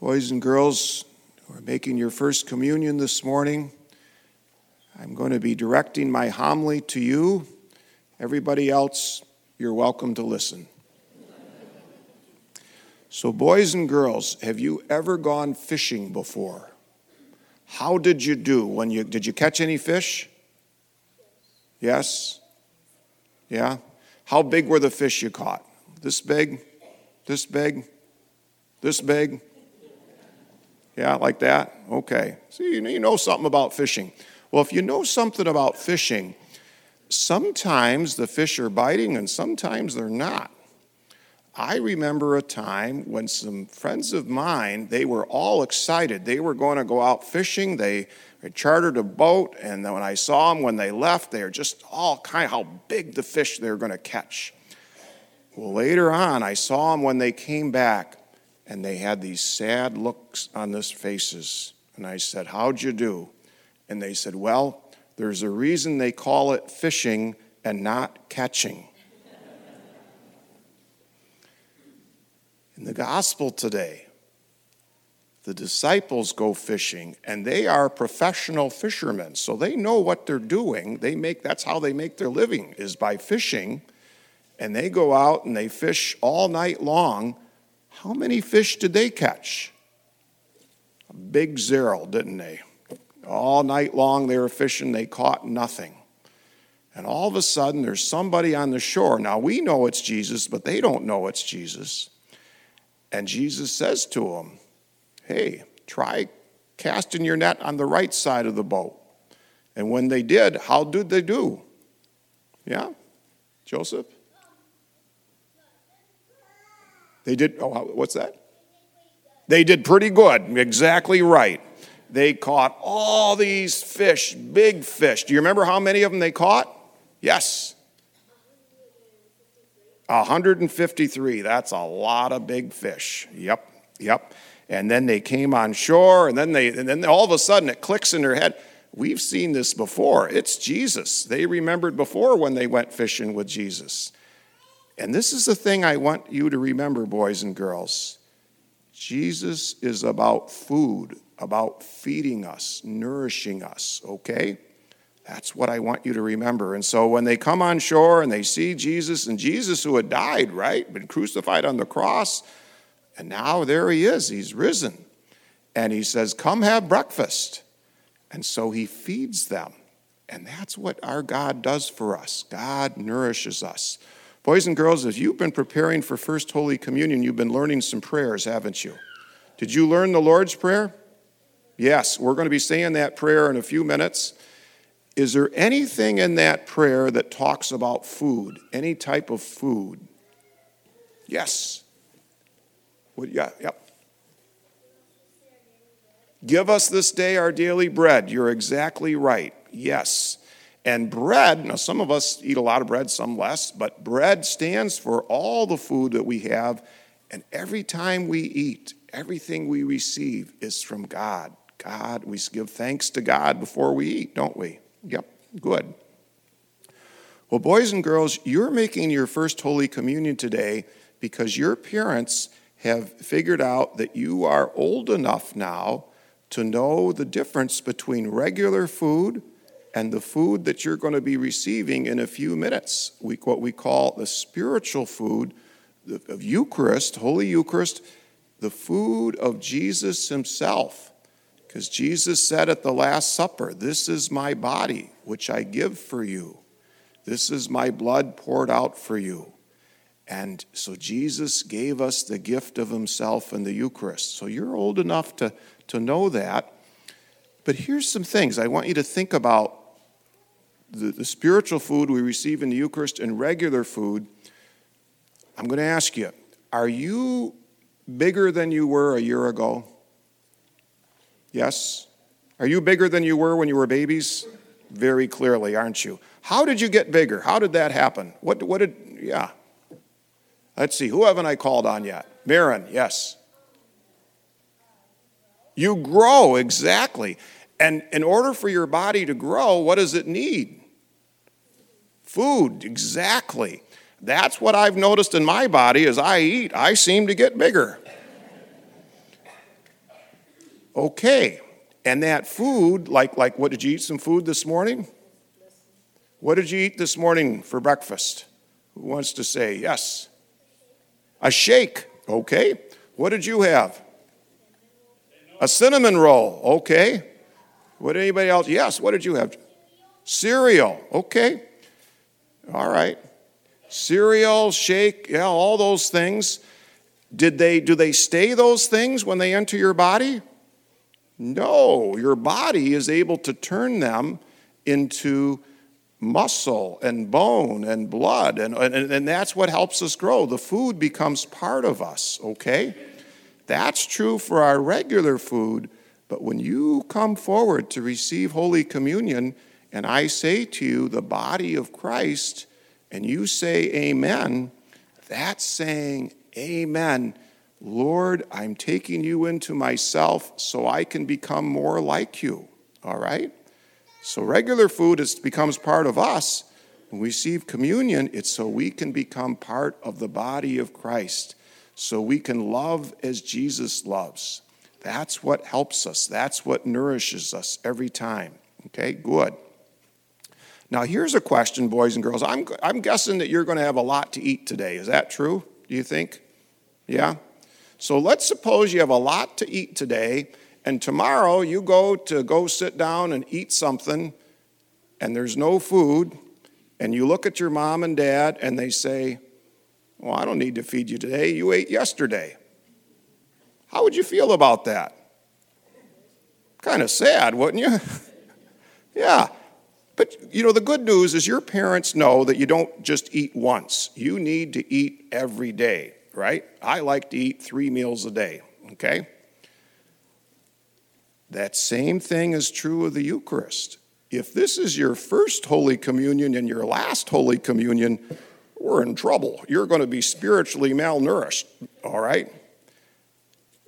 Boys and girls who are making your first communion this morning, I'm going to be directing my homily to you. Everybody else, you're welcome to listen. So, boys and girls, have you ever gone fishing before? How did you do when you did you catch any fish? Yes? Yeah? How big were the fish you caught? This big? This big? This big? Yeah, like that? Okay. See, you know something about fishing. Well, if you know something about fishing, sometimes the fish are biting and sometimes they're not. I remember a time when some friends of mine, they were all excited. They were going to go out fishing. They chartered a boat, and when I saw them when they left, they were just all kind of how big the fish they were going to catch. Well, later on, I saw them when they came back, and they had these sad looks on their faces. And I said, How'd you do? And they said, Well, there's a reason they call it fishing and not catching. In the gospel today, the disciples go fishing and they are professional fishermen so they know what they're doing they make that's how they make their living is by fishing and they go out and they fish all night long how many fish did they catch a big zero didn't they all night long they were fishing they caught nothing and all of a sudden there's somebody on the shore now we know it's jesus but they don't know it's jesus and Jesus says to them, Hey, try casting your net on the right side of the boat. And when they did, how did they do? Yeah? Joseph? They did, oh, what's that? They did pretty good. Exactly right. They caught all these fish, big fish. Do you remember how many of them they caught? Yes. 153. That's a lot of big fish. Yep, yep. And then they came on shore, and then they, and then all of a sudden it clicks in their head. We've seen this before. It's Jesus. They remembered before when they went fishing with Jesus. And this is the thing I want you to remember, boys and girls. Jesus is about food, about feeding us, nourishing us, okay? That's what I want you to remember. And so when they come on shore and they see Jesus, and Jesus who had died, right, been crucified on the cross, and now there he is, he's risen. And he says, Come have breakfast. And so he feeds them. And that's what our God does for us. God nourishes us. Boys and girls, as you've been preparing for First Holy Communion, you've been learning some prayers, haven't you? Did you learn the Lord's Prayer? Yes, we're going to be saying that prayer in a few minutes. Is there anything in that prayer that talks about food, any type of food? Yes. What, yeah, yep. Give us this day our daily bread. You're exactly right. Yes. And bread, now some of us eat a lot of bread, some less, but bread stands for all the food that we have. And every time we eat, everything we receive is from God. God, we give thanks to God before we eat, don't we? Yep, good. Well, boys and girls, you're making your first Holy Communion today because your parents have figured out that you are old enough now to know the difference between regular food and the food that you're going to be receiving in a few minutes. We, what we call the spiritual food of Eucharist, Holy Eucharist, the food of Jesus Himself. Because Jesus said at the Last Supper, This is my body, which I give for you. This is my blood poured out for you. And so Jesus gave us the gift of himself in the Eucharist. So you're old enough to, to know that. But here's some things I want you to think about the, the spiritual food we receive in the Eucharist and regular food. I'm going to ask you are you bigger than you were a year ago? Yes? Are you bigger than you were when you were babies? Very clearly, aren't you? How did you get bigger? How did that happen? What, what did, yeah. Let's see, who haven't I called on yet? Marin, yes. You grow, exactly. And in order for your body to grow, what does it need? Food, exactly. That's what I've noticed in my body as I eat. I seem to get bigger. Okay. And that food, like, like what did you eat some food this morning? What did you eat this morning for breakfast? Who wants to say yes? A shake. Okay. What did you have? A cinnamon roll. Okay. What anybody else? Yes. What did you have? Cereal. Okay. All right. Cereal, shake, yeah, all those things. Did they do they stay those things when they enter your body? No, your body is able to turn them into muscle and bone and blood, and, and, and that's what helps us grow. The food becomes part of us, okay? That's true for our regular food, but when you come forward to receive Holy Communion, and I say to you, the body of Christ, and you say amen, that's saying amen Lord, I'm taking you into myself so I can become more like you. All right? So regular food is, becomes part of us. When we receive communion, it's so we can become part of the body of Christ, so we can love as Jesus loves. That's what helps us. That's what nourishes us every time. Okay, good. Now, here's a question, boys and girls. I'm, I'm guessing that you're going to have a lot to eat today. Is that true? Do you think? Yeah? So let's suppose you have a lot to eat today, and tomorrow you go to go sit down and eat something, and there's no food, and you look at your mom and dad, and they say, Well, I don't need to feed you today. You ate yesterday. How would you feel about that? Kind of sad, wouldn't you? yeah. But you know, the good news is your parents know that you don't just eat once, you need to eat every day right? I like to eat three meals a day, okay? That same thing is true of the Eucharist. If this is your first Holy Communion and your last Holy Communion, we're in trouble. You're going to be spiritually malnourished, all right?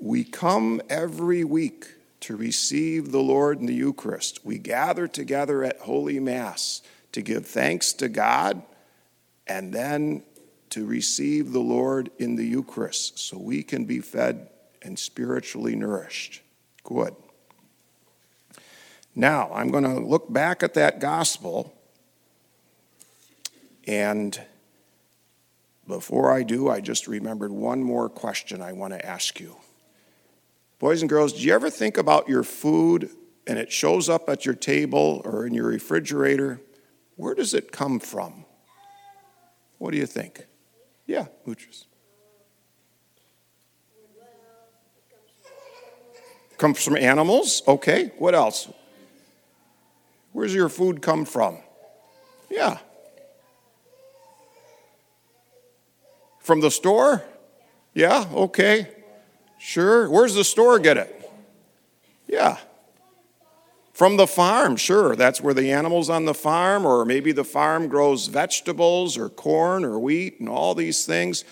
We come every week to receive the Lord in the Eucharist. We gather together at Holy Mass to give thanks to God and then to receive the Lord in the Eucharist so we can be fed and spiritually nourished. Good. Now, I'm going to look back at that gospel, and before I do, I just remembered one more question I want to ask you. Boys and girls, do you ever think about your food and it shows up at your table or in your refrigerator? Where does it come from? What do you think? Yeah, moochers. Comes from animals? Okay. What else? Where's your food come from? Yeah. From the store? Yeah, okay. Sure. Where's the store get it? Yeah. From the farm, sure. That's where the animals on the farm, or maybe the farm grows vegetables or corn or wheat and all these things.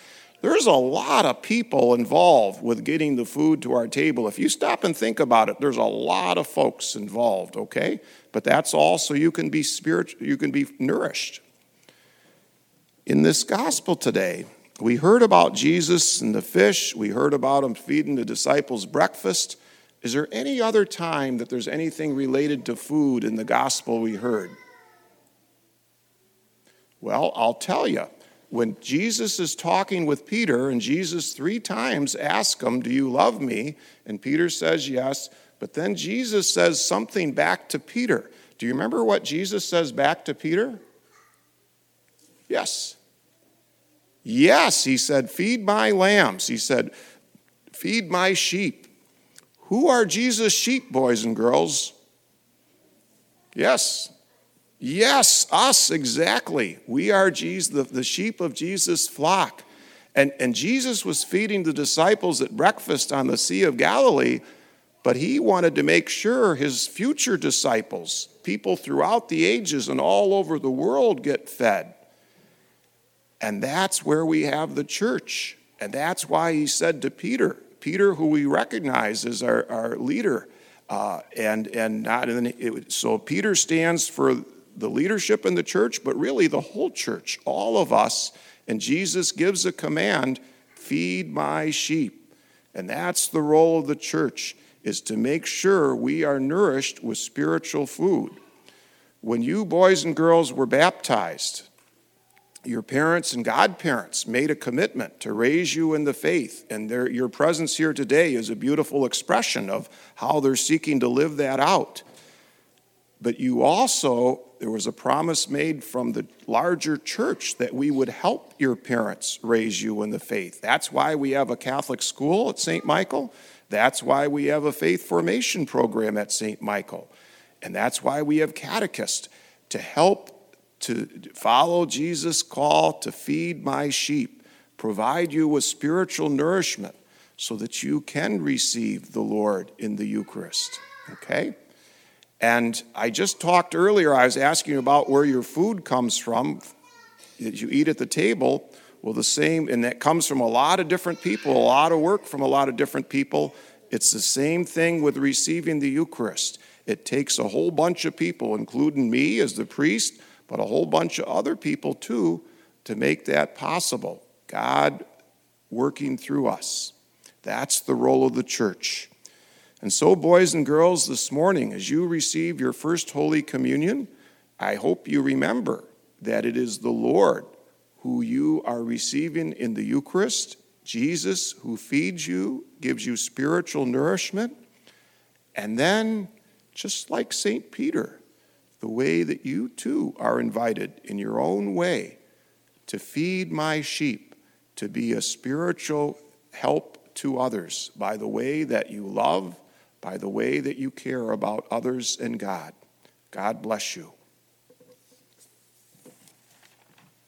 There's a lot of people involved with getting the food to our table. If you stop and think about it, there's a lot of folks involved, okay? But that's all so you can be spiritual, you can be nourished. In this gospel today, we heard about Jesus and the fish, we heard about him feeding the disciples breakfast. Is there any other time that there's anything related to food in the gospel we heard? Well, I'll tell you. When Jesus is talking with Peter, and Jesus three times asks him, Do you love me? And Peter says yes. But then Jesus says something back to Peter. Do you remember what Jesus says back to Peter? Yes. Yes, he said, Feed my lambs. He said, Feed my sheep. Who are Jesus' sheep, boys and girls? Yes. Yes, us, exactly. We are Jesus, the, the sheep of Jesus' flock. And, and Jesus was feeding the disciples at breakfast on the Sea of Galilee, but he wanted to make sure his future disciples, people throughout the ages and all over the world, get fed. And that's where we have the church. And that's why he said to Peter, Peter, who we recognize as our, our leader. Uh, and and not it, so Peter stands for the leadership in the church, but really the whole church, all of us. And Jesus gives a command: "Feed my sheep," and that's the role of the church. is to make sure we are nourished with spiritual food. When you boys and girls were baptized, your parents and godparents made a commitment to raise you in the faith, and their, your presence here today is a beautiful expression of how they're seeking to live that out. But you also, there was a promise made from the larger church that we would help your parents raise you in the faith. That's why we have a Catholic school at St. Michael. That's why we have a faith formation program at St. Michael. And that's why we have catechists to help to follow Jesus' call to feed my sheep, provide you with spiritual nourishment so that you can receive the Lord in the Eucharist. Okay? And I just talked earlier, I was asking about where your food comes from that you eat at the table. Well, the same, and that comes from a lot of different people, a lot of work from a lot of different people. It's the same thing with receiving the Eucharist. It takes a whole bunch of people, including me as the priest, but a whole bunch of other people too, to make that possible. God working through us. That's the role of the church. And so, boys and girls, this morning, as you receive your first Holy Communion, I hope you remember that it is the Lord who you are receiving in the Eucharist, Jesus who feeds you, gives you spiritual nourishment, and then, just like St. Peter, the way that you too are invited in your own way to feed my sheep, to be a spiritual help to others by the way that you love by the way that you care about others and God. God bless you.